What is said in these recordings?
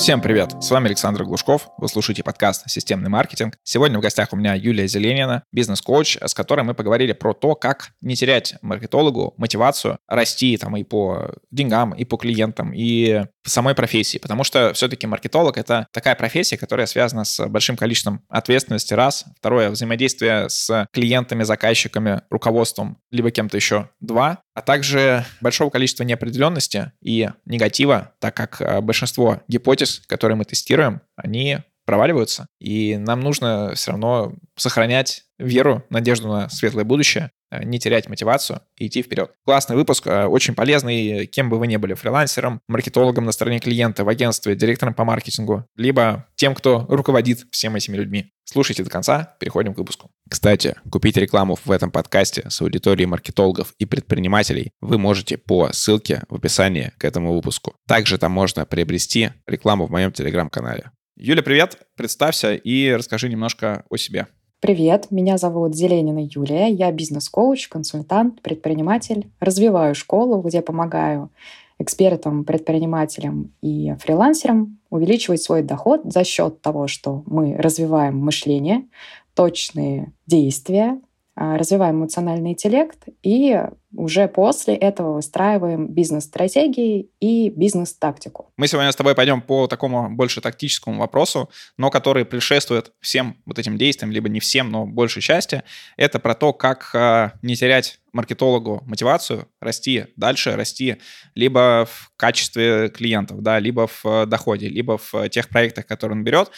Всем привет! С вами Александр Глушков. Вы слушаете подкаст «Системный маркетинг». Сегодня в гостях у меня Юлия Зеленина, бизнес-коуч, с которой мы поговорили про то, как не терять маркетологу мотивацию расти там и по деньгам, и по клиентам, и самой профессии. Потому что все-таки маркетолог — это такая профессия, которая связана с большим количеством ответственности, раз. Второе — взаимодействие с клиентами, заказчиками, руководством, либо кем-то еще, два а также большого количества неопределенности и негатива, так как э, большинство гипотез, которые мы тестируем, они проваливаются. И нам нужно все равно сохранять веру, надежду на светлое будущее, э, не терять мотивацию и идти вперед. Классный выпуск, э, очень полезный, кем бы вы ни были, фрилансером, маркетологом на стороне клиента, в агентстве, директором по маркетингу, либо тем, кто руководит всем этими людьми. Слушайте до конца, переходим к выпуску. Кстати, купить рекламу в этом подкасте с аудиторией маркетологов и предпринимателей вы можете по ссылке в описании к этому выпуску. Также там можно приобрести рекламу в моем телеграм-канале. Юля, привет, представься и расскажи немножко о себе. Привет, меня зовут Зеленина Юлия, я бизнес-коуч, консультант, предприниматель. Развиваю школу, где помогаю экспертам, предпринимателям и фрилансерам увеличивать свой доход за счет того, что мы развиваем мышление, точные действия, развиваем эмоциональный интеллект и уже после этого выстраиваем бизнес-стратегии и бизнес-тактику. Мы сегодня с тобой пойдем по такому больше тактическому вопросу, но который предшествует всем вот этим действиям, либо не всем, но большей части. Это про то, как э, не терять маркетологу мотивацию, расти дальше, расти либо в качестве клиентов, да, либо в доходе, либо в тех проектах, которые он берет.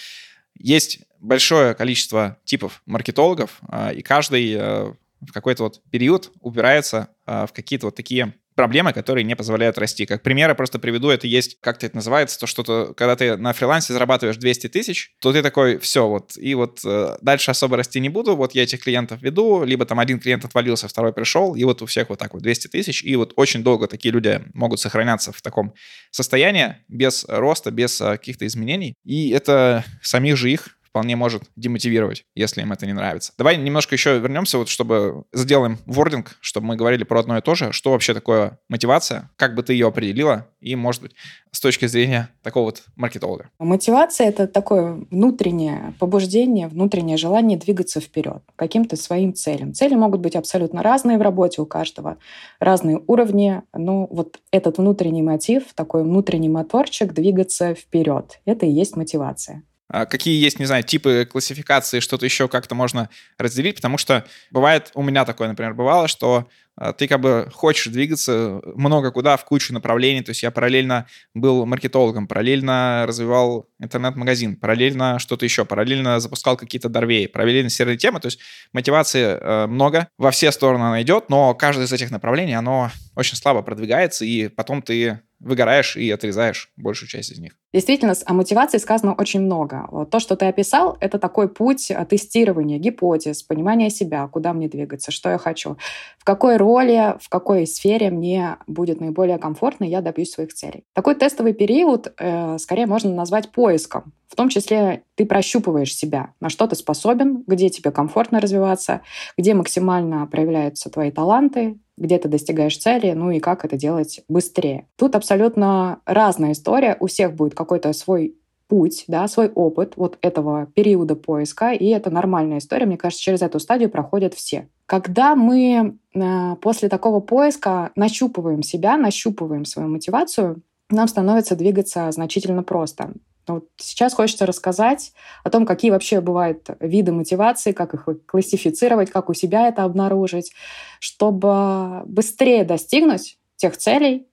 Есть большое количество типов маркетологов, а, и каждый э, в какой-то вот период упирается а, в какие-то вот такие проблемы, которые не позволяют расти. Как пример я просто приведу, это есть, как это называется, то что-то, когда ты на фрилансе зарабатываешь 200 тысяч, то ты такой, все, вот, и вот э, дальше особо расти не буду, вот я этих клиентов веду, либо там один клиент отвалился, второй пришел, и вот у всех вот так вот 200 тысяч, и вот очень долго такие люди могут сохраняться в таком состоянии, без роста, без э, каких-то изменений, и это самих же их вполне может демотивировать, если им это не нравится. Давай немножко еще вернемся, вот чтобы сделаем вординг, чтобы мы говорили про одно и то же. Что вообще такое мотивация? Как бы ты ее определила? И, может быть, с точки зрения такого вот маркетолога. Мотивация — это такое внутреннее побуждение, внутреннее желание двигаться вперед каким-то своим целям. Цели могут быть абсолютно разные в работе у каждого, разные уровни, но вот этот внутренний мотив, такой внутренний моторчик двигаться вперед — это и есть мотивация. А какие есть, не знаю, типы классификации, что-то еще как-то можно разделить, потому что бывает, у меня такое, например, бывало, что а, ты как бы хочешь двигаться много куда, в кучу направлений, то есть я параллельно был маркетологом, параллельно развивал интернет-магазин, параллельно что-то еще, параллельно запускал какие-то дорвеи, параллельно серые темы, то есть мотивации э, много, во все стороны она идет, но каждое из этих направлений, оно очень слабо продвигается, и потом ты выгораешь и отрезаешь большую часть из них. Действительно, о мотивации сказано очень много. Вот то, что ты описал, это такой путь тестирования гипотез, понимания себя, куда мне двигаться, что я хочу, в какой роли, в какой сфере мне будет наиболее комфортно, и я добьюсь своих целей. Такой тестовый период э, скорее можно назвать поиском. В том числе ты прощупываешь себя, на что ты способен, где тебе комфортно развиваться, где максимально проявляются твои таланты, где ты достигаешь цели, ну и как это делать быстрее. Тут абсолютно разная история. У всех будет какой-то свой путь, да, свой опыт вот этого периода поиска, и это нормальная история. Мне кажется, через эту стадию проходят все. Когда мы э, после такого поиска нащупываем себя, нащупываем свою мотивацию, нам становится двигаться значительно просто. Вот сейчас хочется рассказать о том, какие вообще бывают виды мотивации, как их классифицировать, как у себя это обнаружить, чтобы быстрее достигнуть тех целей,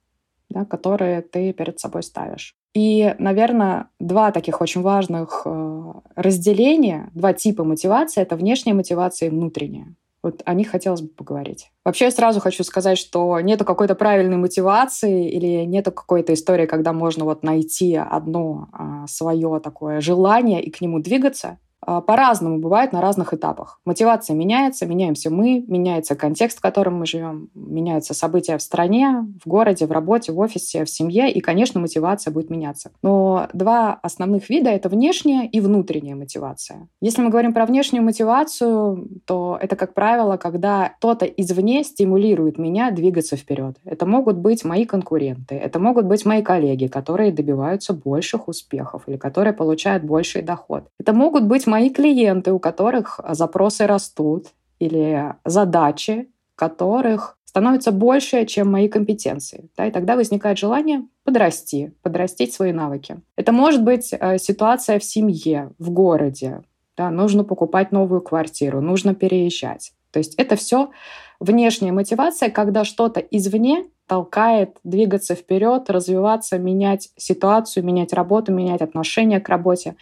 да, которые ты перед собой ставишь. И, наверное, два таких очень важных э, разделения, два типа мотивации — это внешняя мотивация и внутренняя. Вот о них хотелось бы поговорить. Вообще я сразу хочу сказать, что нету какой-то правильной мотивации или нету какой-то истории, когда можно вот найти одно а, свое такое желание и к нему двигаться. А, по-разному бывает на разных этапах. Мотивация меняется, меняемся мы, меняется контекст, в котором мы живем, меняются события в стране, в городе, в работе, в офисе, в семье, и, конечно, мотивация будет меняться. Но два основных вида — это внешняя и внутренняя мотивация. Если мы говорим про внешнюю мотивацию, то это, как правило, когда кто-то извне стимулирует меня двигаться вперед. Это могут быть мои конкуренты, это могут быть мои коллеги, которые добиваются больших успехов или которые получают больший доход. Это могут быть мои клиенты, у которых запросы растут, или задачи, которых становится больше, чем мои компетенции. Да, и тогда возникает желание подрасти, подрастить свои навыки. Это может быть э, ситуация в семье, в городе. Да, нужно покупать новую квартиру, нужно переезжать. То есть это все внешняя мотивация, когда что-то извне толкает двигаться вперед, развиваться, менять ситуацию, менять работу, менять отношение к работе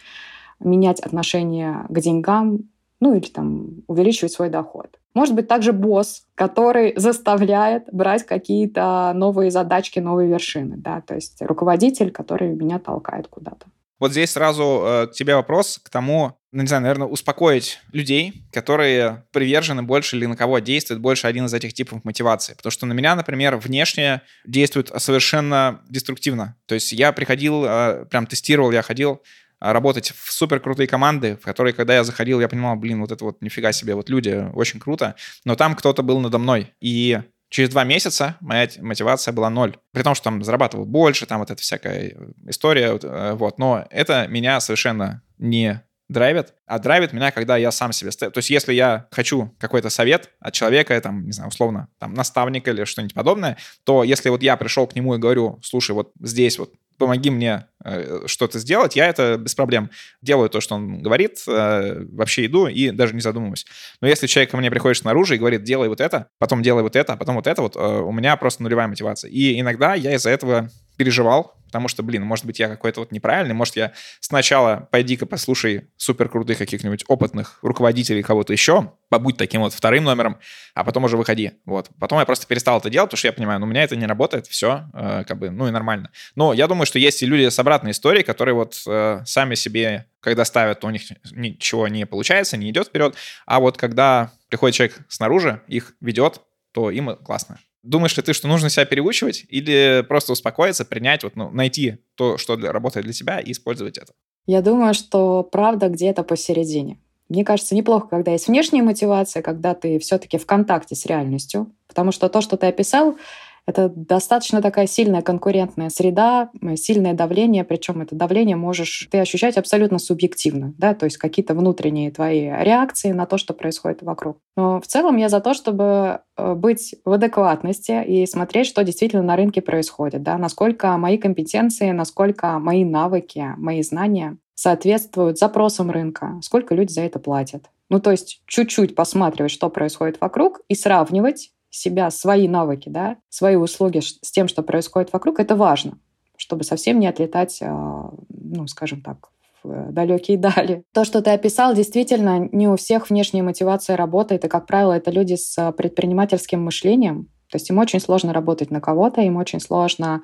менять отношение к деньгам, ну или там увеличивать свой доход. Может быть также босс, который заставляет брать какие-то новые задачки, новые вершины, да, то есть руководитель, который меня толкает куда-то. Вот здесь сразу э, к тебе вопрос к тому, ну, не знаю, наверное, успокоить людей, которые привержены больше или на кого действует больше один из этих типов мотивации. Потому что на меня, например, внешне действует совершенно деструктивно. То есть я приходил, э, прям тестировал, я ходил работать в супер крутые команды, в которые, когда я заходил, я понимал, блин, вот это вот нифига себе, вот люди, очень круто. Но там кто-то был надо мной. И через два месяца моя мотивация была ноль. При том, что там зарабатывал больше, там вот эта всякая история, э, вот. Но это меня совершенно не драйвит, а драйвит меня, когда я сам себе... То есть если я хочу какой-то совет от человека, там, не знаю, условно, там, наставника или что-нибудь подобное, то если вот я пришел к нему и говорю, слушай, вот здесь вот помоги мне э, что-то сделать, я это без проблем делаю то, что он говорит, э, вообще иду и даже не задумываюсь. Но если человек ко мне приходит снаружи и говорит, делай вот это, потом делай вот это, потом вот это, вот э, у меня просто нулевая мотивация. И иногда я из-за этого переживал, потому что, блин, может быть, я какой-то вот неправильный, может, я сначала пойди-ка послушай супер крутых каких-нибудь опытных руководителей кого-то еще, побудь таким вот вторым номером, а потом уже выходи. Вот. Потом я просто перестал это делать, потому что я понимаю, ну, у меня это не работает, все, э, как бы, ну и нормально. Но я думаю, что есть и люди с обратной историей, которые вот э, сами себе, когда ставят, то у них ничего не получается, не идет вперед, а вот когда приходит человек снаружи, их ведет, то им классно. Думаешь ли ты, что нужно себя переучивать или просто успокоиться, принять, вот, ну, найти то, что для, работает для тебя и использовать это? Я думаю, что правда где-то посередине. Мне кажется, неплохо, когда есть внешняя мотивация, когда ты все-таки в контакте с реальностью, потому что то, что ты описал, это достаточно такая сильная конкурентная среда, сильное давление, причем это давление можешь ты ощущать абсолютно субъективно, да, то есть какие-то внутренние твои реакции на то, что происходит вокруг. Но в целом я за то, чтобы э, быть в адекватности и смотреть, что действительно на рынке происходит, да, насколько мои компетенции, насколько мои навыки, мои знания соответствуют запросам рынка, сколько люди за это платят. Ну, то есть чуть-чуть посматривать, что происходит вокруг, и сравнивать себя, свои навыки, да, свои услуги с тем, что происходит вокруг, это важно, чтобы совсем не отлетать, а, ну, скажем так, в далекие дали. То, что ты описал, действительно, не у всех внешняя мотивация работает, и, как правило, это люди с предпринимательским мышлением, то есть им очень сложно работать на кого-то, им очень сложно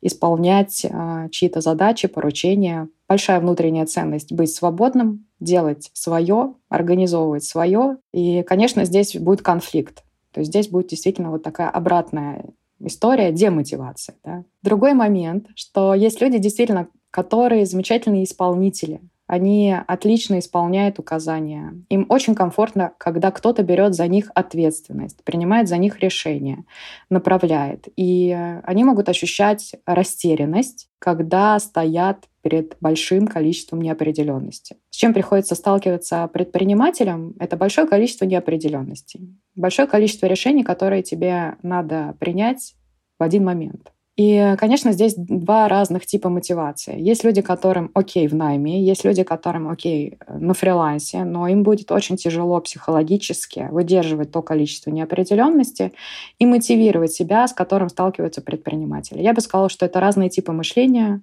исполнять э, чьи-то задачи, поручения. Большая внутренняя ценность быть свободным, делать свое, организовывать свое. И, конечно, здесь будет конфликт. То здесь будет действительно вот такая обратная история демотивации. Да? Другой момент, что есть люди действительно, которые замечательные исполнители, они отлично исполняют указания. Им очень комфортно, когда кто-то берет за них ответственность, принимает за них решения, направляет. И они могут ощущать растерянность, когда стоят перед большим количеством неопределенности. С чем приходится сталкиваться предпринимателям? Это большое количество неопределенностей, большое количество решений, которые тебе надо принять в один момент. И, конечно, здесь два разных типа мотивации. Есть люди, которым окей в найме, есть люди, которым окей на фрилансе, но им будет очень тяжело психологически выдерживать то количество неопределенности и мотивировать себя, с которым сталкиваются предприниматели. Я бы сказала, что это разные типы мышления,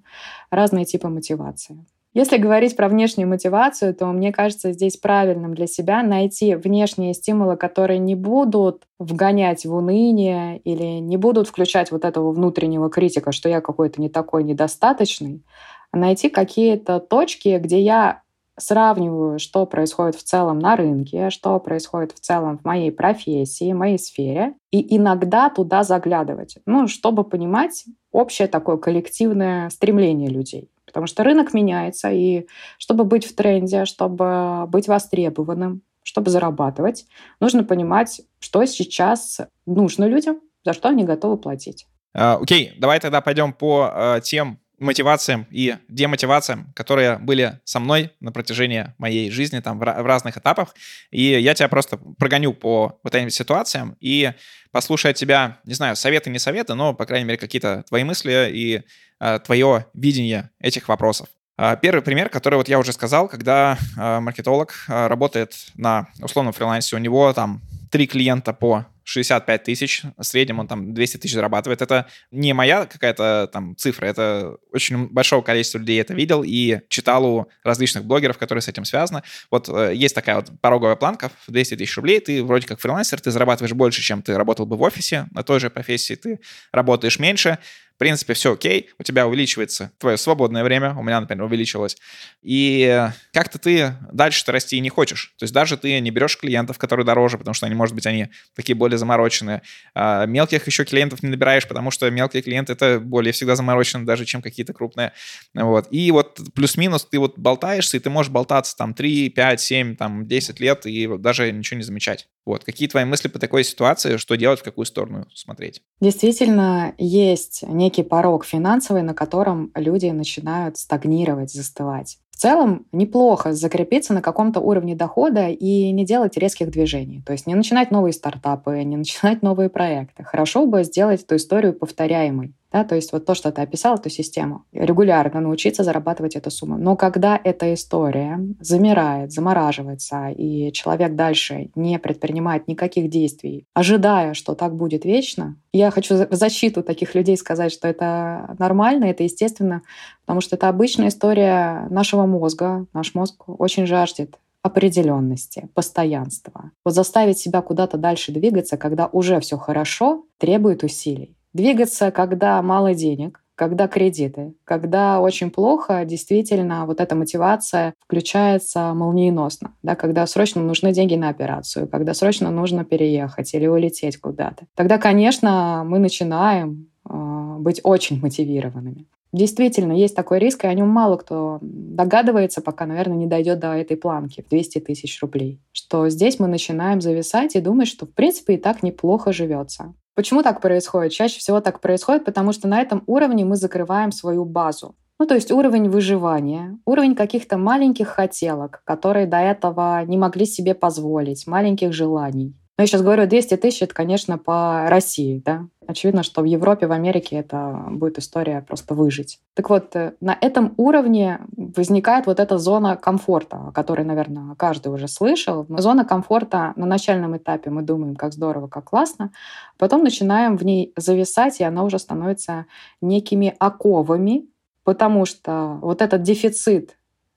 разные типы мотивации. Если говорить про внешнюю мотивацию, то мне кажется здесь правильным для себя найти внешние стимулы, которые не будут вгонять в уныние или не будут включать вот этого внутреннего критика, что я какой-то не такой недостаточный, а найти какие-то точки, где я сравниваю, что происходит в целом на рынке, что происходит в целом в моей профессии, моей сфере, и иногда туда заглядывать, ну, чтобы понимать общее такое коллективное стремление людей. Потому что рынок меняется, и чтобы быть в тренде, чтобы быть востребованным, чтобы зарабатывать, нужно понимать, что сейчас нужно людям, за что они готовы платить. А, окей, uh, давай тогда пойдем по uh, тем мотивациям и демотивациям, которые были со мной на протяжении моей жизни там в, в разных этапах. И я тебя просто прогоню по вот этим ситуациям и послушаю тебя, не знаю, советы, не советы, но, по крайней мере, какие-то твои мысли и э, твое видение этих вопросов. Э, первый пример, который вот я уже сказал, когда э, маркетолог работает на условном фрилансе, у него там три клиента по 65 тысяч, в среднем он там 200 тысяч зарабатывает. Это не моя какая-то там цифра, это очень большого количества людей это видел и читал у различных блогеров, которые с этим связаны. Вот э, есть такая вот пороговая планка в 200 тысяч рублей, ты вроде как фрилансер, ты зарабатываешь больше, чем ты работал бы в офисе, на той же профессии ты работаешь меньше, принципе, все окей, у тебя увеличивается твое свободное время, у меня, например, увеличилось, и как-то ты дальше-то расти не хочешь. То есть даже ты не берешь клиентов, которые дороже, потому что они, может быть, они такие более замороченные. А мелких еще клиентов не набираешь, потому что мелкие клиенты это более всегда заморочены даже, чем какие-то крупные. Вот. И вот плюс-минус ты вот болтаешься, и ты можешь болтаться там 3, 5, 7, там 10 лет и даже ничего не замечать. Вот. Какие твои мысли по такой ситуации, что делать, в какую сторону смотреть? Действительно, есть некий порог финансовый, на котором люди начинают стагнировать, застывать. В целом неплохо закрепиться на каком-то уровне дохода и не делать резких движений. То есть не начинать новые стартапы, не начинать новые проекты. Хорошо бы сделать эту историю повторяемой. Да, то есть вот то, что ты описал, эту систему, регулярно научиться зарабатывать эту сумму. Но когда эта история замирает, замораживается, и человек дальше не предпринимает никаких действий, ожидая, что так будет вечно, я хочу в защиту таких людей сказать, что это нормально, это естественно, потому что это обычная история нашего мозга. Наш мозг очень жаждет определенности, постоянства. Вот заставить себя куда-то дальше двигаться, когда уже все хорошо, требует усилий. Двигаться, когда мало денег, когда кредиты, когда очень плохо, действительно, вот эта мотивация включается молниеносно, да, когда срочно нужны деньги на операцию, когда срочно нужно переехать или улететь куда-то. Тогда, конечно, мы начинаем э, быть очень мотивированными. Действительно, есть такой риск, и о нем мало кто догадывается, пока, наверное, не дойдет до этой планки в 200 тысяч рублей. Что здесь мы начинаем зависать и думать, что, в принципе, и так неплохо живется. Почему так происходит? Чаще всего так происходит, потому что на этом уровне мы закрываем свою базу. Ну, то есть уровень выживания, уровень каких-то маленьких хотелок, которые до этого не могли себе позволить, маленьких желаний. Но я сейчас говорю 200 тысяч, это, конечно, по России, да. Очевидно, что в Европе, в Америке это будет история просто выжить. Так вот, э, на этом уровне возникает вот эта зона комфорта, о которой, наверное, каждый уже слышал. Зона комфорта на начальном этапе мы думаем, как здорово, как классно. Потом начинаем в ней зависать, и она уже становится некими оковами, потому что вот этот дефицит,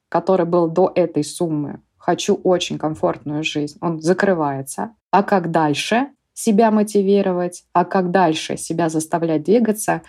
который был до этой суммы, хочу очень комфортную жизнь, он закрывается. А как дальше себя мотивировать, а как дальше себя заставлять двигаться,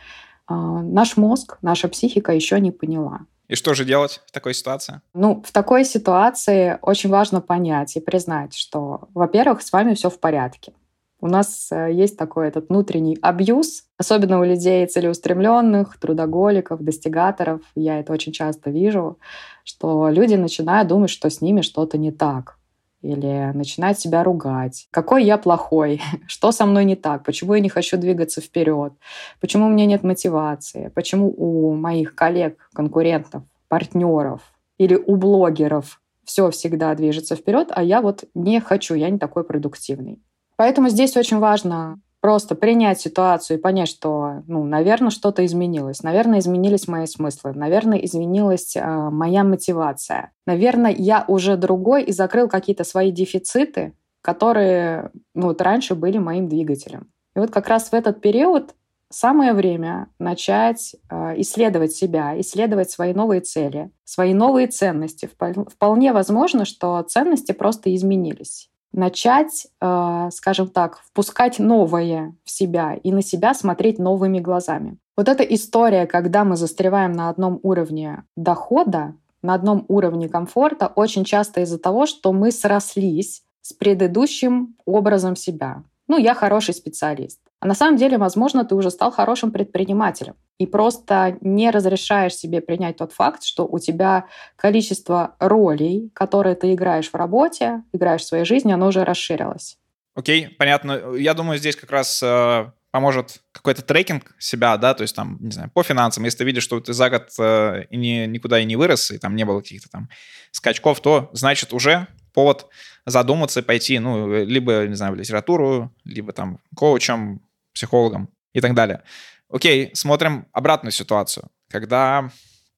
а, наш мозг, наша психика еще не поняла. И что же делать в такой ситуации? Ну, в такой ситуации очень важно понять и признать, что, во-первых, с вами все в порядке. У нас э, есть такой этот внутренний абьюз, особенно у людей целеустремленных, трудоголиков, достигаторов. Я это очень часто вижу, что люди начинают думать, что с ними что-то не так или начинают себя ругать. Какой я плохой? Что со мной не так? Почему я не хочу двигаться вперед? Почему у меня нет мотивации? Почему у моих коллег, конкурентов, партнеров или у блогеров все всегда движется вперед, а я вот не хочу, я не такой продуктивный. Поэтому здесь очень важно просто принять ситуацию и понять, что, ну, наверное, что-то изменилось. Наверное, изменились мои смыслы. Наверное, изменилась э, моя мотивация. Наверное, я уже другой и закрыл какие-то свои дефициты, которые ну, вот раньше были моим двигателем. И вот как раз в этот период самое время начать э, исследовать себя, исследовать свои новые цели, свои новые ценности. Вполне возможно, что ценности просто изменились начать, э, скажем так, впускать новое в себя и на себя смотреть новыми глазами. Вот эта история, когда мы застреваем на одном уровне дохода, на одном уровне комфорта очень часто из-за того, что мы срослись с предыдущим образом себя. Ну, я хороший специалист. А на самом деле, возможно, ты уже стал хорошим предпринимателем и просто не разрешаешь себе принять тот факт, что у тебя количество ролей, которые ты играешь в работе, играешь в своей жизни, оно уже расширилось. Окей, понятно. Я думаю, здесь как раз э, поможет какой-то трекинг себя, да, то есть там, не знаю, по финансам. Если ты видишь, что ты за год э, и не, никуда и не вырос, и там не было каких-то там скачков, то значит уже повод задуматься и пойти, ну, либо, не знаю, в литературу, либо там коучем, психологом и так далее. Окей, смотрим обратную ситуацию. Когда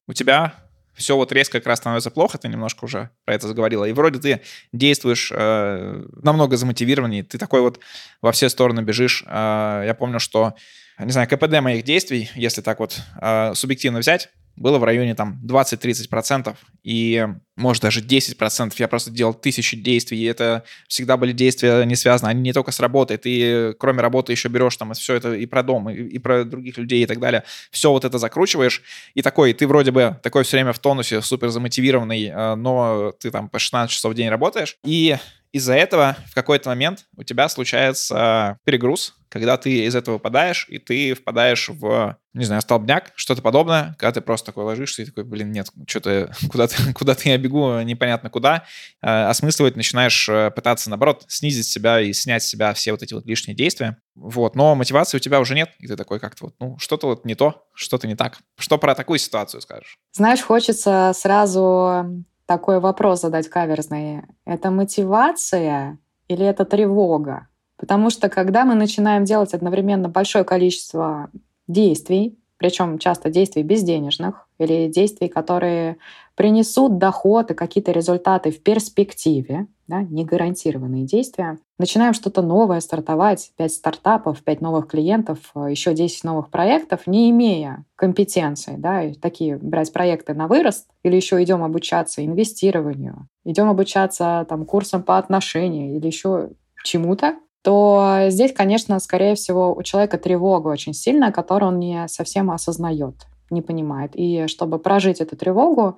у тебя все вот резко как раз становится плохо, ты немножко уже про это заговорила, и вроде ты действуешь э, намного замотивированнее, ты такой вот во все стороны бежишь. Э, я помню, что, не знаю, КПД моих действий, если так вот э, субъективно взять, было в районе там 20-30%, и может даже 10%. Я просто делал тысячи действий, и это всегда были действия не связаны, они не только с работой, ты кроме работы еще берешь там все это и про дом, и, и про других людей и так далее. Все вот это закручиваешь, и такой, ты вроде бы такой все время в тонусе, супер замотивированный, э, но ты там по 16 часов в день работаешь, и из-за этого в какой-то момент у тебя случается перегруз, когда ты из этого выпадаешь, и ты впадаешь в, не знаю, столбняк, что-то подобное, когда ты просто такой ложишься и такой, блин, нет, что-то куда-то куда я бегу, непонятно куда, э, осмысливать начинаешь э, пытаться, наоборот, снизить себя и снять с себя все вот эти вот лишние действия. Вот, но мотивации у тебя уже нет, и ты такой как-то вот, ну, что-то вот не то, что-то не так. Что про такую ситуацию скажешь? Знаешь, хочется сразу такой вопрос задать каверзный. Это мотивация или это тревога? Потому что когда мы начинаем делать одновременно большое количество действий, причем часто действий безденежных или действий, которые принесут доход и какие-то результаты в перспективе, да, не гарантированные действия. Начинаем что-то новое стартовать, 5 стартапов, 5 новых клиентов, еще 10 новых проектов, не имея компетенции, да, и такие брать проекты на вырост, или еще идем обучаться инвестированию, идем обучаться там, курсам по отношению или еще чему-то, то здесь, конечно, скорее всего, у человека тревога очень сильная, которую он не совсем осознает, не понимает. И чтобы прожить эту тревогу,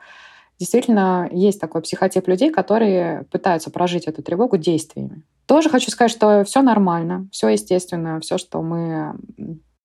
действительно есть такой психотип людей, которые пытаются прожить эту тревогу действиями. Тоже хочу сказать, что все нормально, все естественно, все, что мы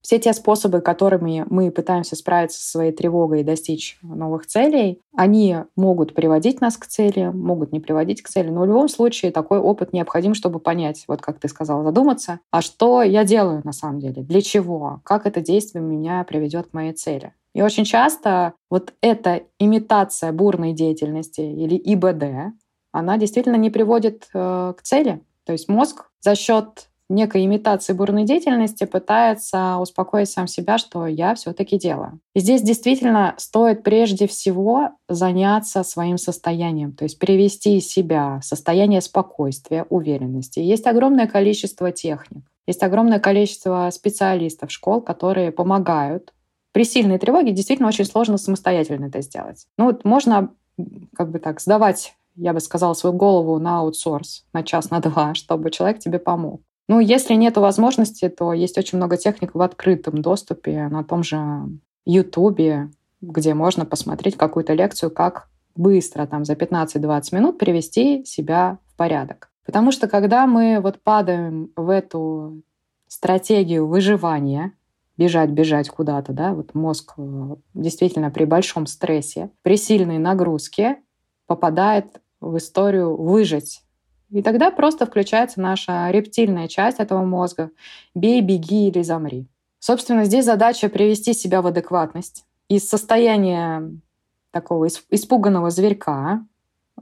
все те способы, которыми мы пытаемся справиться со своей тревогой и достичь новых целей, они могут приводить нас к цели, могут не приводить к цели, но в любом случае такой опыт необходим, чтобы понять, вот как ты сказала, задуматься, а что я делаю на самом деле, для чего, как это действие меня приведет к моей цели. И очень часто вот эта имитация бурной деятельности или ИБД, она действительно не приводит э, к цели. То есть мозг за счет некой имитации бурной деятельности пытается успокоить сам себя, что я все-таки делаю. И здесь действительно стоит прежде всего заняться своим состоянием, то есть привести себя в состояние спокойствия, уверенности. Есть огромное количество техник, есть огромное количество специалистов школ, которые помогают. При сильной тревоге действительно очень сложно самостоятельно это сделать. Ну вот можно как бы так сдавать я бы сказала, свою голову на аутсорс на час, на два, чтобы человек тебе помог. Ну, если нет возможности, то есть очень много техник в открытом доступе на том же Ютубе, где можно посмотреть какую-то лекцию, как быстро, там, за 15-20 минут привести себя в порядок. Потому что когда мы вот падаем в эту стратегию выживания, бежать, бежать куда-то, да, вот мозг э, действительно при большом стрессе, при сильной нагрузке попадает в историю выжить, и тогда просто включается наша рептильная часть этого мозга. Бей, беги или замри. Собственно, здесь задача привести себя в адекватность. Из состояния такого испуганного зверька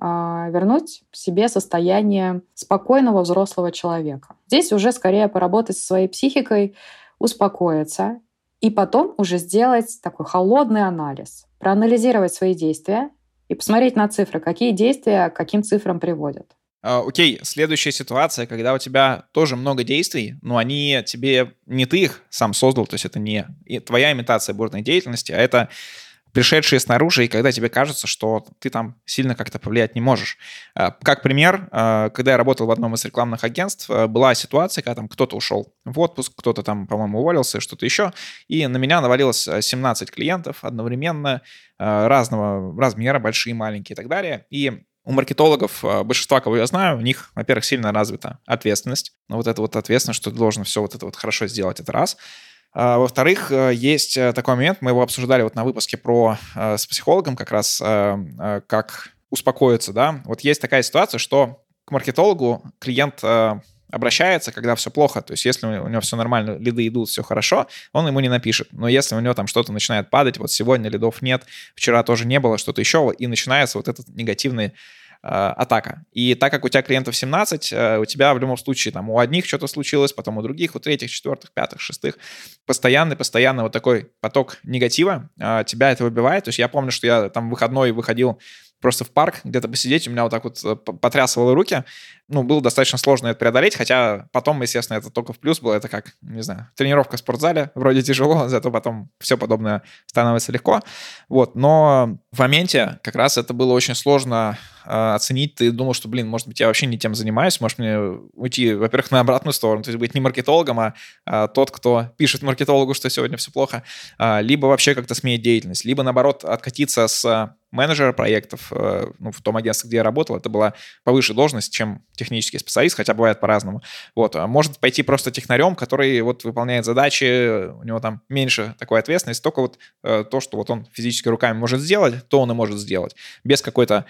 а, вернуть себе состояние спокойного взрослого человека. Здесь уже скорее поработать со своей психикой, успокоиться и потом уже сделать такой холодный анализ, проанализировать свои действия и посмотреть на цифры, какие действия к каким цифрам приводят. А, окей, okay, следующая ситуация, когда у тебя тоже много действий, но они тебе не ты их сам создал, то есть это не твоя имитация бурной деятельности, а это пришедшие снаружи, и когда тебе кажется, что ты там сильно как-то повлиять не можешь. Э, как пример, э, когда я работал в одном из рекламных агентств, э, была ситуация, когда там кто-то ушел в отпуск, кто-то там, по-моему, уволился, что-то еще, и на меня навалилось 17 клиентов одновременно, разного размера, большие, маленькие и так далее. И у маркетологов, большинства, кого я знаю, у них, во-первых, сильно развита ответственность. Но вот это вот ответственность, что ты должен все вот это вот хорошо сделать, это раз. А, во-вторых, э, есть э, такой момент, мы его обсуждали вот на выпуске про э, с психологом как раз, как успокоиться, да. Вот есть такая ситуация, что к маркетологу клиент обращается, когда все плохо. То есть если у него все нормально, лиды идут, все хорошо, он ему не напишет. Но если у него там что-то начинает падать, вот сегодня лидов нет, вчера тоже не было, что-то еще, и начинается вот этот негативный атака. И так как у тебя клиентов 17, э, у тебя в любом случае там у одних что-то случилось, потом у других, у третьих, четвертых, пятых, шестых, постоянный, постоянный вот такой поток негатива э, тебя это выбивает. То есть я помню, что я там выходной выходил просто в парк где-то посидеть, у меня вот так вот э, потрясывало руки. Ну, было достаточно сложно это преодолеть, хотя потом, естественно, это только в плюс было. Это как, не знаю, тренировка в спортзале, вроде тяжело, зато потом все подобное становится легко. Вот, но в моменте как раз это было очень сложно э, оценить. Ты думал, что, блин, может быть, я вообще не тем занимаюсь, может мне уйти, во-первых, на обратную сторону, то есть быть не маркетологом, а, а тот, кто пишет маркетологу, что сегодня все плохо, а, либо вообще как-то сменить деятельность, либо, наоборот, откатиться с менеджера проектов, э, ну, в том агентстве, где я работал, это была повыше должность, чем технический специалист, хотя бывает по-разному. Вот. А может пойти просто технарем, который вот выполняет задачи, у него там меньше такой ответственности, только вот э, то, что вот он физически руками может сделать, то он и может сделать. Без какой-то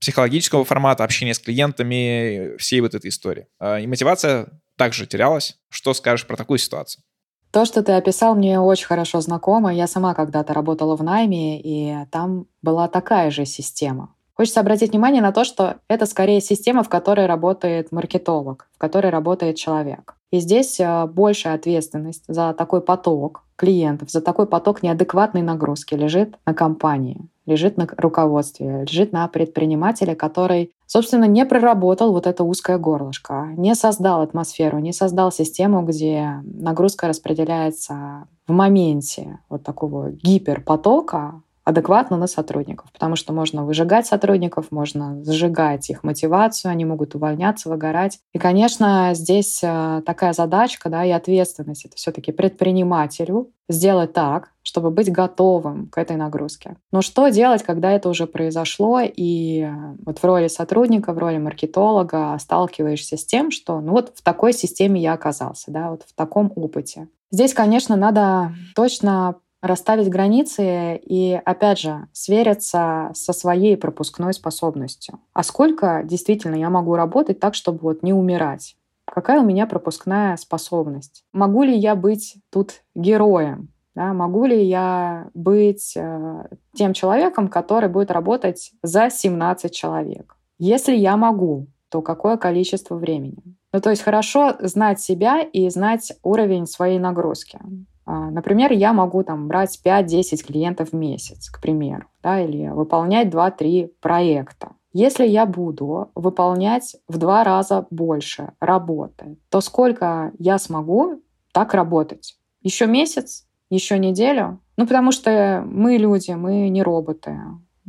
психологического формата, общения с клиентами, всей вот этой истории. А, и мотивация также терялась. Что скажешь про такую ситуацию? То, что ты описал, мне очень хорошо знакомо. Я сама когда-то работала в найме, и там была такая же система. Хочется обратить внимание на то, что это скорее система, в которой работает маркетолог, в которой работает человек. И здесь э, большая ответственность за такой поток клиентов, за такой поток неадекватной нагрузки лежит на компании, лежит на руководстве, лежит на предпринимателе, который, собственно, не проработал вот это узкое горлышко, не создал атмосферу, не создал систему, где нагрузка распределяется в моменте вот такого гиперпотока, адекватно на сотрудников, потому что можно выжигать сотрудников, можно сжигать их мотивацию, они могут увольняться, выгорать. И, конечно, здесь э, такая задачка да, и ответственность это все-таки предпринимателю сделать так, чтобы быть готовым к этой нагрузке. Но что делать, когда это уже произошло, и э, вот в роли сотрудника, в роли маркетолога сталкиваешься с тем, что ну вот в такой системе я оказался, да, вот в таком опыте. Здесь, конечно, надо точно расставить границы и, опять же, свериться со своей пропускной способностью. А сколько действительно я могу работать так, чтобы вот не умирать? Какая у меня пропускная способность? Могу ли я быть тут героем? Да, могу ли я быть э, тем человеком, который будет работать за 17 человек? Если я могу, то какое количество времени? Ну, то есть хорошо знать себя и знать уровень своей нагрузки. А, например, я могу там брать 5-10 клиентов в месяц, к примеру, да, или выполнять 2-3 проекта. Если я буду выполнять в два раза больше работы, то сколько я смогу так работать? Еще месяц? Еще неделю? Ну, потому что мы люди, мы не роботы.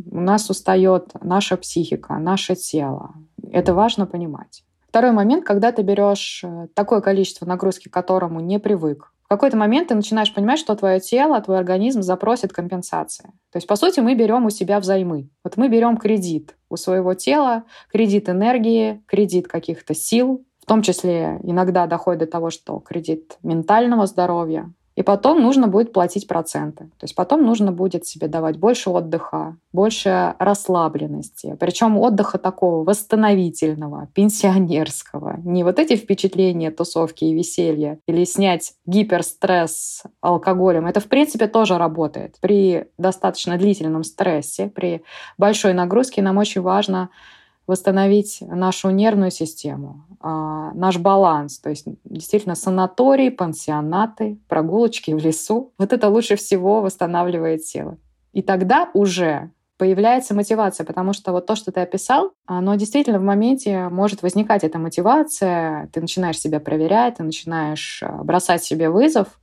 У нас устает наша психика, наше тело. Это важно понимать. Второй момент, когда ты берешь э, такое количество нагрузки, к которому не привык, в какой-то момент ты начинаешь понимать, что твое тело, твой организм запросит компенсации. То есть, по сути, мы берем у себя взаймы. Вот мы берем кредит у своего тела, кредит энергии, кредит каких-то сил, в том числе иногда доходит до того, что кредит ментального здоровья, и потом нужно будет платить проценты. То есть потом нужно будет себе давать больше отдыха, больше расслабленности. Причем отдыха такого восстановительного, пенсионерского. Не вот эти впечатления, тусовки и веселья. Или снять гиперстресс алкоголем. Это, в принципе, тоже работает. При достаточно длительном стрессе, при большой нагрузке нам очень важно восстановить нашу нервную систему, а, наш баланс. То есть действительно санатории, пансионаты, прогулочки в лесу. Вот это лучше всего восстанавливает силы. И тогда уже появляется мотивация, потому что вот то, что ты описал, оно действительно в моменте может возникать эта мотивация, ты начинаешь себя проверять, ты начинаешь а, бросать себе вызов,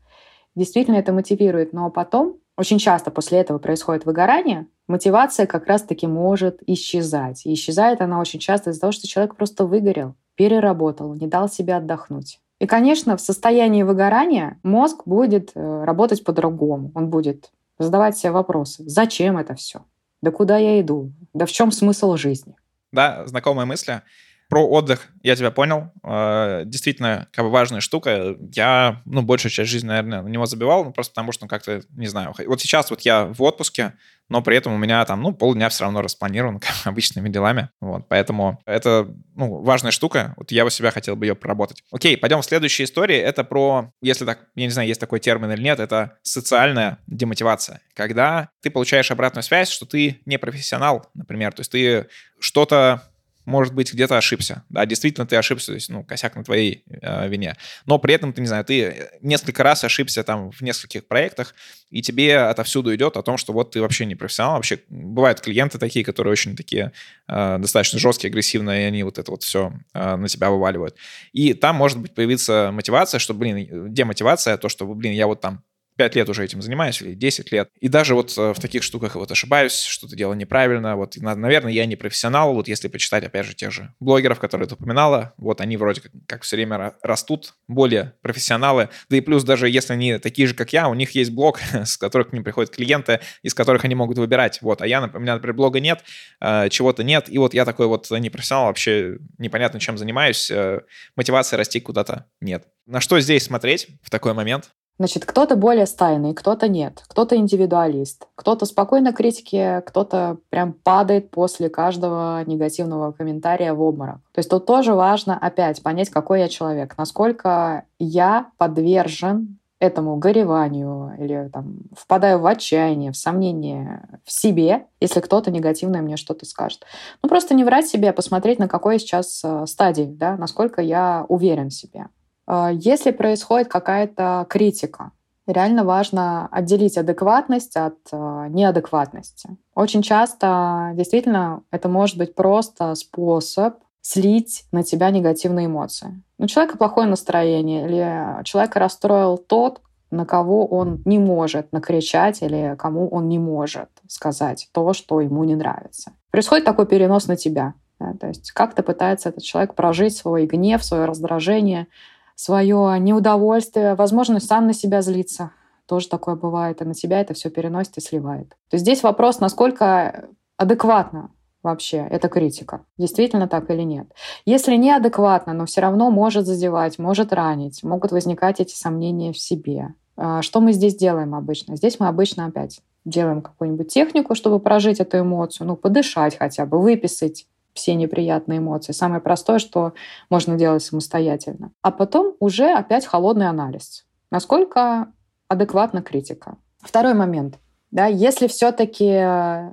действительно это мотивирует, но потом очень часто после этого происходит выгорание, мотивация как раз-таки может исчезать. И исчезает она очень часто из-за того, что человек просто выгорел, переработал, не дал себе отдохнуть. И, конечно, в состоянии выгорания мозг будет э, работать по-другому. Он будет задавать себе вопросы. Зачем это все? Да куда я иду? Да в чем смысл жизни? Да, знакомые мысли. Про отдых я тебя понял. Э, действительно, как бы важная штука. Я, ну, большую часть жизни, наверное, на него забивал, ну, просто потому что, ну, как-то, не знаю. Вот сейчас вот я в отпуске, но при этом у меня там, ну, полдня все равно распланирован как обычными делами. Вот, поэтому это, ну, важная штука. Вот я у себя хотел бы ее проработать. Окей, пойдем в следующей истории. Это про, если так, я не знаю, есть такой термин или нет, это социальная демотивация. Когда ты получаешь обратную связь, что ты не профессионал, например, то есть ты что-то может быть, где-то ошибся. Да, действительно, ты ошибся, то есть, ну, косяк на твоей э, вине. Но при этом, ты, не знаю, ты несколько раз ошибся там в нескольких проектах, и тебе отовсюду идет о том, что вот ты вообще не профессионал. Вообще бывают клиенты такие, которые очень такие э, достаточно жесткие, агрессивные, и они вот это вот все э, на тебя вываливают. И там может быть появиться мотивация, что, блин, демотивация, то, что, блин, я вот там 5 лет уже этим занимаюсь, или 10 лет. И даже вот э, в таких штуках вот ошибаюсь, что-то делаю неправильно. Вот, наверное, я не профессионал. Вот если почитать, опять же, тех же блогеров, которые ты упоминала, вот они вроде как, как все время растут, более профессионалы. Да и плюс даже если они такие же, как я, у них есть блог, с которых к ним приходят клиенты, из которых они могут выбирать. Вот, а я, у меня, например, блога нет, э, чего-то нет, и вот я такой вот непрофессионал, вообще непонятно, чем занимаюсь, э, мотивации расти куда-то нет. На что здесь смотреть в такой момент? Значит, кто-то более стайный, кто-то нет, кто-то индивидуалист, кто-то спокойно критики, кто-то прям падает после каждого негативного комментария в обморок. То есть тут тоже важно опять понять, какой я человек, насколько я подвержен этому гореванию или там, впадаю в отчаяние, в сомнение в себе, если кто-то негативно мне что-то скажет. Ну, просто не врать себе, а посмотреть, на какой сейчас э, стадии, да, насколько я уверен в себе. А, если происходит какая-то критика, реально важно отделить адекватность от а, неадекватности. Очень часто действительно это может быть просто способ слить на тебя негативные эмоции. У человека плохое настроение или человека расстроил тот, на кого он не может накричать или кому он не может сказать то, что ему не нравится. Происходит такой перенос на тебя. Да? То есть как-то пытается этот человек прожить свой гнев, свое раздражение, свое неудовольствие, возможно, сам на себя злиться. Тоже такое бывает, и на себя это все переносит и сливает. То есть здесь вопрос, насколько адекватно вообще эта критика. Действительно так или нет. Если неадекватно, но все равно может задевать, может ранить, могут возникать эти сомнения в себе. А, что мы здесь делаем обычно? Здесь мы обычно опять делаем какую-нибудь технику, чтобы прожить эту эмоцию, ну, подышать хотя бы, выписать все неприятные эмоции. Самое простое, что можно делать самостоятельно. А потом уже опять холодный анализ. Насколько адекватна критика. Второй момент. Да, если все-таки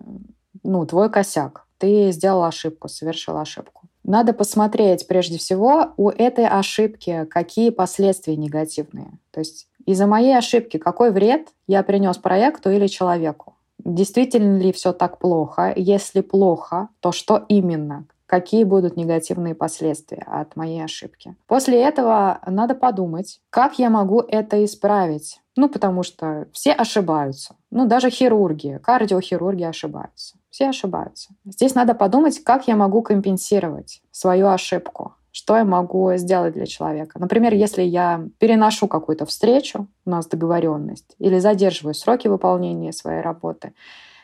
ну, твой косяк, ты сделал ошибку, совершил ошибку. Надо посмотреть прежде всего у этой ошибки, какие последствия негативные. То есть из-за моей ошибки какой вред я принес проекту или человеку. Действительно ли все так плохо? Если плохо, то что именно? Какие будут негативные последствия от моей ошибки? После этого надо подумать, как я могу это исправить. Ну, потому что все ошибаются. Ну, даже хирурги, кардиохирурги ошибаются. Все ошибаются. Здесь надо подумать, как я могу компенсировать свою ошибку что я могу сделать для человека. Например, если я переношу какую-то встречу, у нас договоренность, или задерживаю сроки выполнения своей работы,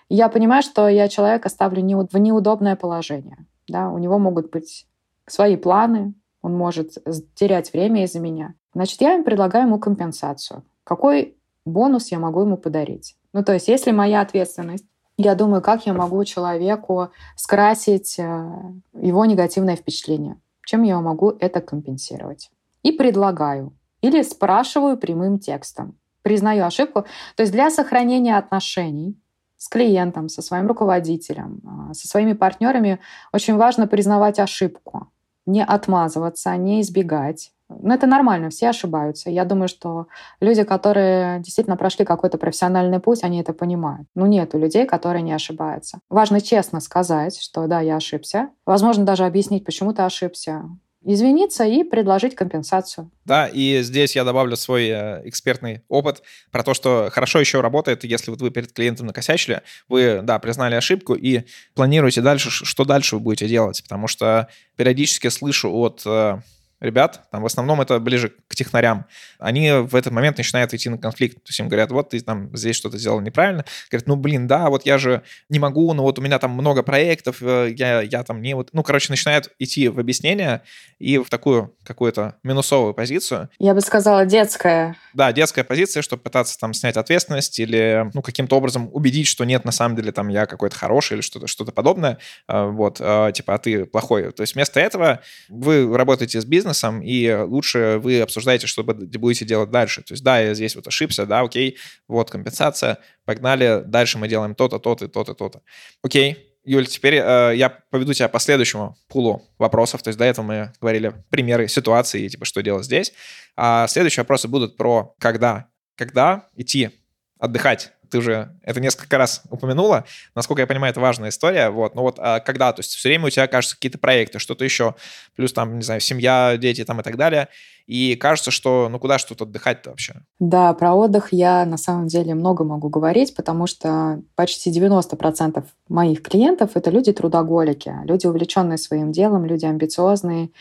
я понимаю, что я человека ставлю в неудобное положение. Да? У него могут быть свои планы, он может терять время из-за меня. Значит, я им предлагаю ему компенсацию. Какой бонус я могу ему подарить? Ну, то есть, если моя ответственность, я думаю, как я могу человеку скрасить э, его негативное впечатление чем я могу это компенсировать. И предлагаю. Или спрашиваю прямым текстом. Признаю ошибку. То есть для сохранения отношений с клиентом, со своим руководителем, а, со своими партнерами очень важно признавать ошибку. Не отмазываться, не избегать, ну, это нормально, все ошибаются. Я думаю, что люди, которые действительно прошли какой-то профессиональный путь, они это понимают. Ну, нету людей, которые не ошибаются. Важно честно сказать, что да, я ошибся. Возможно, даже объяснить, почему ты ошибся. извиниться и предложить компенсацию. Да, и здесь я добавлю свой э, экспертный опыт про то, что хорошо еще работает, если вот вы перед клиентом накосячили, вы, да, признали ошибку и планируете дальше, что дальше вы будете делать, потому что периодически слышу от э, ребят, там в основном это ближе к технарям, они в этот момент начинают идти на конфликт. То есть им говорят, вот ты там здесь что-то сделал неправильно. Говорят, ну блин, да, вот я же не могу, но вот у меня там много проектов, э, я, я там не вот... Ну, короче, начинают идти в объяснение и в такую какую-то минусовую позицию. Я бы сказала, детская. Да, детская позиция, чтобы пытаться там снять ответственность или ну, каким-то образом убедить, что нет, на самом деле там я какой-то хороший или что-то что подобное. А, вот, а, типа, а ты плохой. То есть вместо этого вы работаете с бизнесом, и лучше вы обсуждаете, что будете делать дальше. То есть да, я здесь вот ошибся, да, окей, вот компенсация, погнали, дальше мы делаем то-то, то-то, то-то, то-то. Окей, Юль, теперь э, я поведу тебя по следующему пулу вопросов. То есть до этого мы говорили примеры ситуации, типа, что делать здесь. А следующие вопросы будут про когда. Когда идти отдыхать ты уже это несколько раз упомянула. Насколько я понимаю, это важная история. Вот. Но вот а когда? То есть все время у тебя, кажется, какие-то проекты, что-то еще, плюс там, не знаю, семья, дети там и так далее. И кажется, что ну куда ж тут отдыхать-то вообще? Да, про отдых я на самом деле много могу говорить, потому что почти 90% моих клиентов — это люди трудоголики, люди, увлеченные своим делом, люди амбициозные.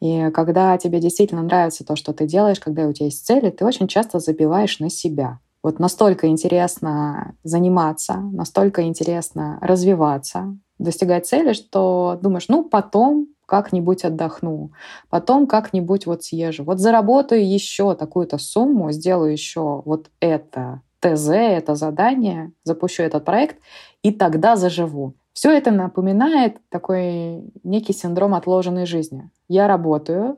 И когда тебе действительно нравится то, что ты делаешь, когда у тебя есть цели, ты очень часто забиваешь на себя. Вот настолько интересно заниматься, настолько интересно развиваться, достигать цели, что думаешь, ну, потом как-нибудь отдохну, потом как-нибудь вот съезжу, вот заработаю еще такую-то сумму, сделаю еще вот это ТЗ, это задание, запущу этот проект, и тогда заживу. Все это напоминает такой некий синдром отложенной жизни. Я работаю,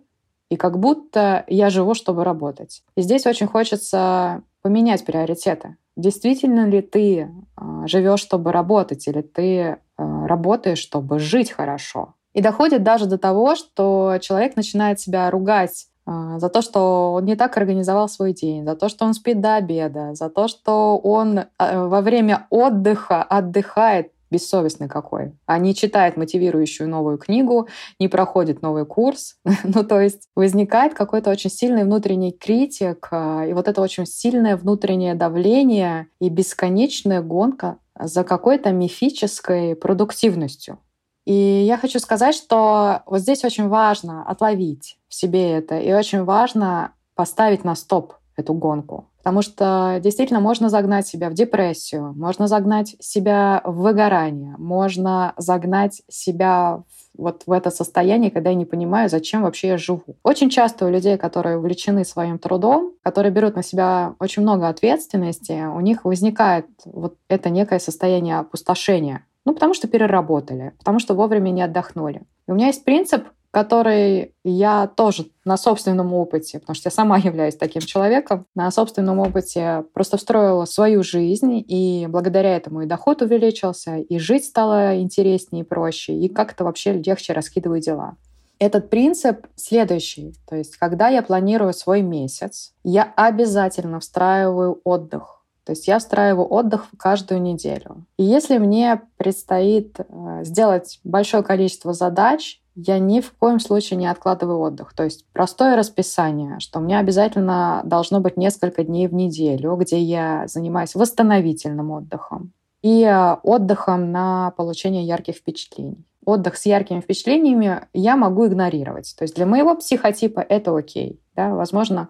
и как будто я живу, чтобы работать. И здесь очень хочется поменять приоритеты. Действительно ли ты а, живешь, чтобы работать, или ты а, работаешь, чтобы жить хорошо? И доходит даже до того, что человек начинает себя ругать а, за то, что он не так организовал свой день, за то, что он спит до обеда, за то, что он во время отдыха отдыхает бессовестный какой, не читает мотивирующую новую книгу, не проходит новый курс. ну, то есть возникает какой-то очень сильный внутренний критик, а, и вот это очень сильное внутреннее давление и бесконечная гонка за какой-то мифической продуктивностью. И я хочу сказать, что вот здесь очень важно отловить в себе это, и очень важно поставить на стоп эту гонку. Потому что действительно можно загнать себя в депрессию, можно загнать себя в выгорание, можно загнать себя вот в это состояние, когда я не понимаю, зачем вообще я живу. Очень часто у людей, которые увлечены своим трудом, которые берут на себя очень много ответственности, у них возникает вот это некое состояние опустошения. Ну, потому что переработали, потому что вовремя не отдохнули. И у меня есть принцип, который я тоже на собственном опыте, потому что я сама являюсь таким человеком, на собственном опыте просто встроила свою жизнь, и благодаря этому и доход увеличился, и жить стало интереснее и проще, и как-то вообще легче раскидываю дела. Этот принцип следующий. То есть, когда я планирую свой месяц, я обязательно встраиваю отдых. То есть я встраиваю отдых каждую неделю. И если мне предстоит э, сделать большое количество задач, я ни в коем случае не откладываю отдых. То есть простое расписание, что у меня обязательно должно быть несколько дней в неделю, где я занимаюсь восстановительным отдыхом и э, отдыхом на получение ярких впечатлений. Отдых с яркими впечатлениями я могу игнорировать. То есть для моего психотипа это окей. Да? Возможно,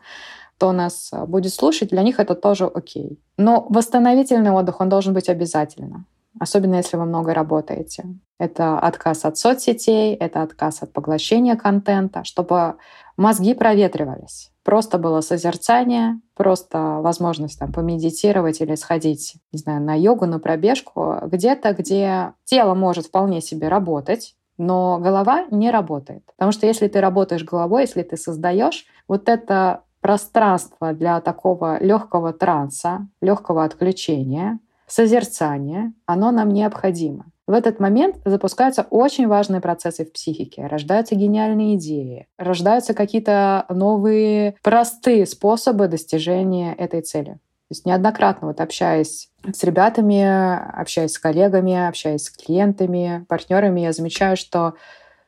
кто нас э, будет слушать, для них это тоже окей. Но восстановительный отдых, он должен быть обязательно особенно если вы много работаете. Это отказ от соцсетей, это отказ от поглощения контента, чтобы мозги проветривались. Просто было созерцание, просто возможность там помедитировать или сходить, не знаю, на йогу, на пробежку, где-то, где тело может вполне себе работать, но голова не работает. Потому что если ты работаешь головой, если ты создаешь, вот это пространство для такого легкого транса, легкого отключения, созерцание, оно нам необходимо. В этот момент запускаются очень важные процессы в психике. Рождаются гениальные идеи, рождаются какие-то новые простые способы достижения этой цели. То есть неоднократно вот общаясь с ребятами, общаясь с коллегами, общаясь с клиентами, партнерами, я замечаю, что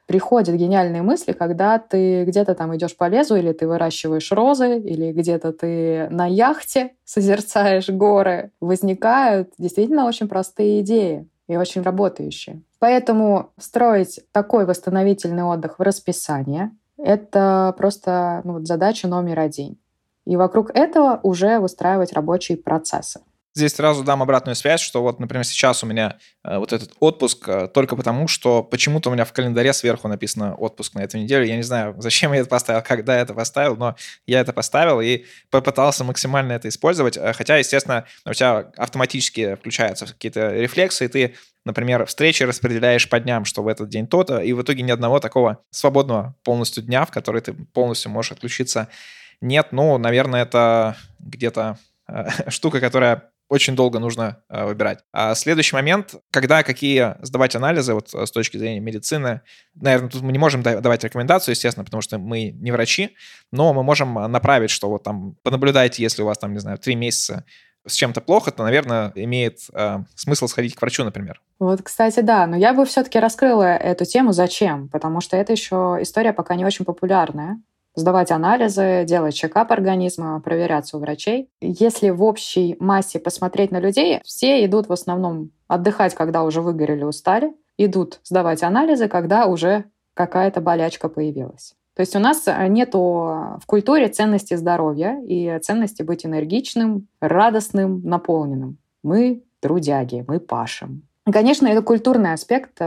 приходят гениальные мысли, когда ты где-то там идешь по лесу, или ты выращиваешь розы, или где-то ты на яхте созерцаешь горы. Возникают действительно очень простые идеи и очень работающие. Поэтому строить такой восстановительный отдых в расписание — это просто ну, задача номер один. И вокруг этого уже выстраивать рабочие процессы. Здесь сразу дам обратную связь, что вот, например, сейчас у меня э, вот этот отпуск э, только потому, что почему-то у меня в календаре сверху написано отпуск на эту неделю. Я не знаю, зачем я это поставил, когда я это поставил, но я это поставил и попытался максимально это использовать. Э, хотя, естественно, у тебя автоматически включаются какие-то рефлексы, и ты например, встречи распределяешь по дням, что в этот день то-то, и в итоге ни одного такого свободного полностью дня, в который ты полностью можешь отключиться, нет. Ну, наверное, это где-то штука, которая очень долго нужно э, выбирать. А следующий момент, когда какие сдавать анализы вот с точки зрения медицины, наверное, тут мы не можем давать рекомендацию, естественно, потому что мы не врачи, но мы можем направить, что вот там понаблюдайте, если у вас там, не знаю, три месяца с чем-то плохо, то, наверное, имеет э, смысл сходить к врачу, например. Вот, кстати, да, но я бы все-таки раскрыла эту тему зачем, потому что это еще история пока не очень популярная сдавать анализы, делать чекап организма, проверяться у врачей. Если в общей массе посмотреть на людей, все идут в основном отдыхать, когда уже выгорели, устали, идут сдавать анализы, когда уже какая-то болячка появилась. То есть у нас нету в культуре ценности здоровья и ценности быть энергичным, радостным, наполненным. Мы трудяги, мы пашем. Конечно, это культурный аспект.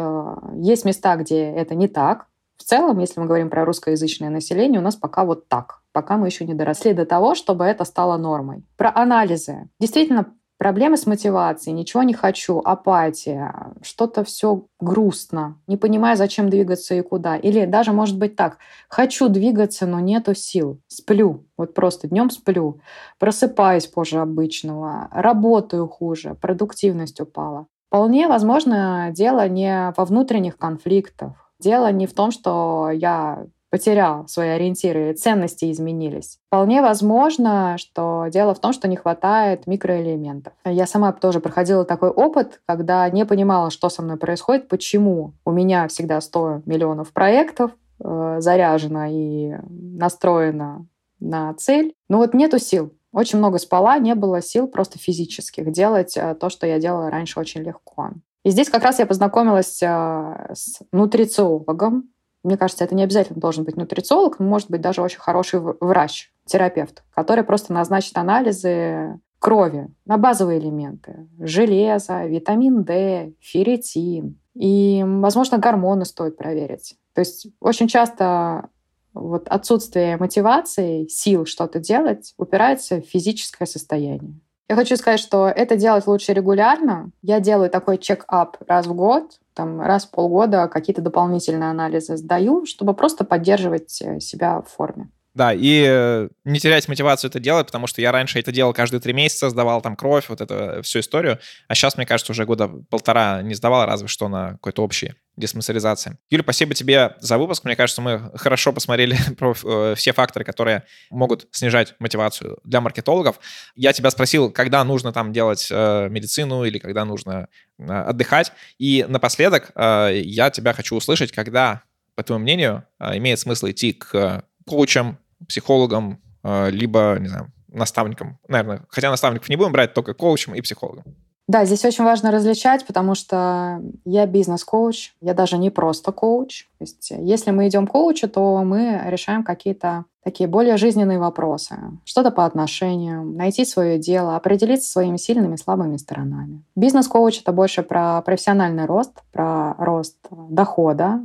Есть места, где это не так, в целом, если мы говорим про русскоязычное население, у нас пока вот так. Пока мы еще не доросли до того, чтобы это стало нормой. Про анализы. Действительно, проблемы с мотивацией, ничего не хочу, апатия, что-то все грустно, не понимая, зачем двигаться и куда. Или даже может быть так, хочу двигаться, но нету сил, сплю, вот просто днем сплю, просыпаюсь позже обычного, работаю хуже, продуктивность упала. Вполне возможно, дело не во внутренних конфликтах, Дело не в том, что я потерял свои ориентиры, ценности изменились. Вполне возможно, что дело в том, что не хватает микроэлементов. Я сама тоже проходила такой опыт, когда не понимала, что со мной происходит, почему у меня всегда 100 миллионов проектов, э, заряжено и настроено на цель. Но вот нету сил. Очень много спала, не было сил просто физических делать э, то, что я делала раньше очень легко. И здесь как раз я познакомилась а, с нутрициологом. Мне кажется, это не обязательно должен быть нутрициолог, может быть даже очень хороший врач, терапевт, который просто назначит анализы крови на базовые элементы. Железо, витамин D, ферритин. И, возможно, гормоны стоит проверить. То есть очень часто вот отсутствие мотивации, сил что-то делать упирается в физическое состояние. Я хочу сказать, что это делать лучше регулярно. Я делаю такой чек-ап раз в год, там, раз в полгода какие-то дополнительные анализы сдаю, чтобы просто поддерживать э, себя в форме. Да, и э, не терять мотивацию это делать, потому что я раньше это делал каждые три месяца, сдавал там кровь, вот эту всю историю, а сейчас, мне кажется, уже года полтора не сдавал, разве что на какой-то общий дисмассеризации. Юля, спасибо тебе за выпуск. Мне кажется, мы хорошо посмотрели про э, все факторы, которые могут снижать мотивацию для маркетологов. Я тебя спросил, когда нужно там делать э, медицину или когда нужно э, отдыхать. И напоследок э, я тебя хочу услышать, когда, по твоему мнению, э, имеет смысл идти к коучам, психологам, э, либо, не знаю, наставникам. Наверное, хотя наставников не будем брать, только коучам и психологам. Да, здесь очень важно различать, потому что я бизнес-коуч, я даже не просто коуч. То есть если мы идем к коучу, то мы решаем какие-то такие более жизненные вопросы. Что-то по отношениям, найти свое дело, определиться своими сильными и слабыми сторонами. Бизнес-коуч — это больше про профессиональный рост, про рост дохода,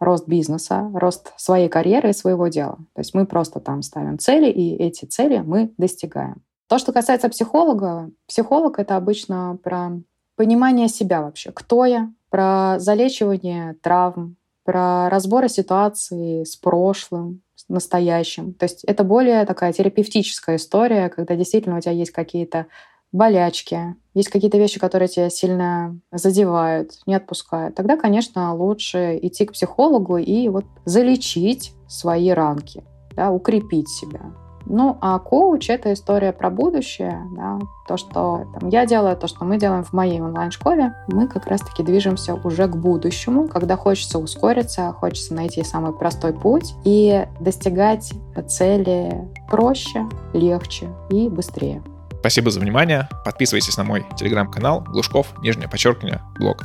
рост бизнеса, рост своей карьеры и своего дела. То есть мы просто там ставим цели, и эти цели мы достигаем. То, что касается психолога, психолог — это обычно про понимание себя вообще. Кто я? Про залечивание травм, про разборы ситуации с прошлым, с настоящим. То есть это более такая терапевтическая история, когда действительно у тебя есть какие-то болячки, есть какие-то вещи, которые тебя сильно задевают, не отпускают, тогда, конечно, лучше идти к психологу и вот залечить свои ранки, да, укрепить себя. Ну, а коуч — это история про будущее, да, то, что там, я делаю, то, что мы делаем в моей онлайн-школе, мы как раз-таки движемся уже к будущему, когда хочется ускориться, хочется найти самый простой путь и достигать цели проще, легче и быстрее. Спасибо за внимание. Подписывайтесь на мой телеграм-канал Глушков, нижнее подчеркивание, блог.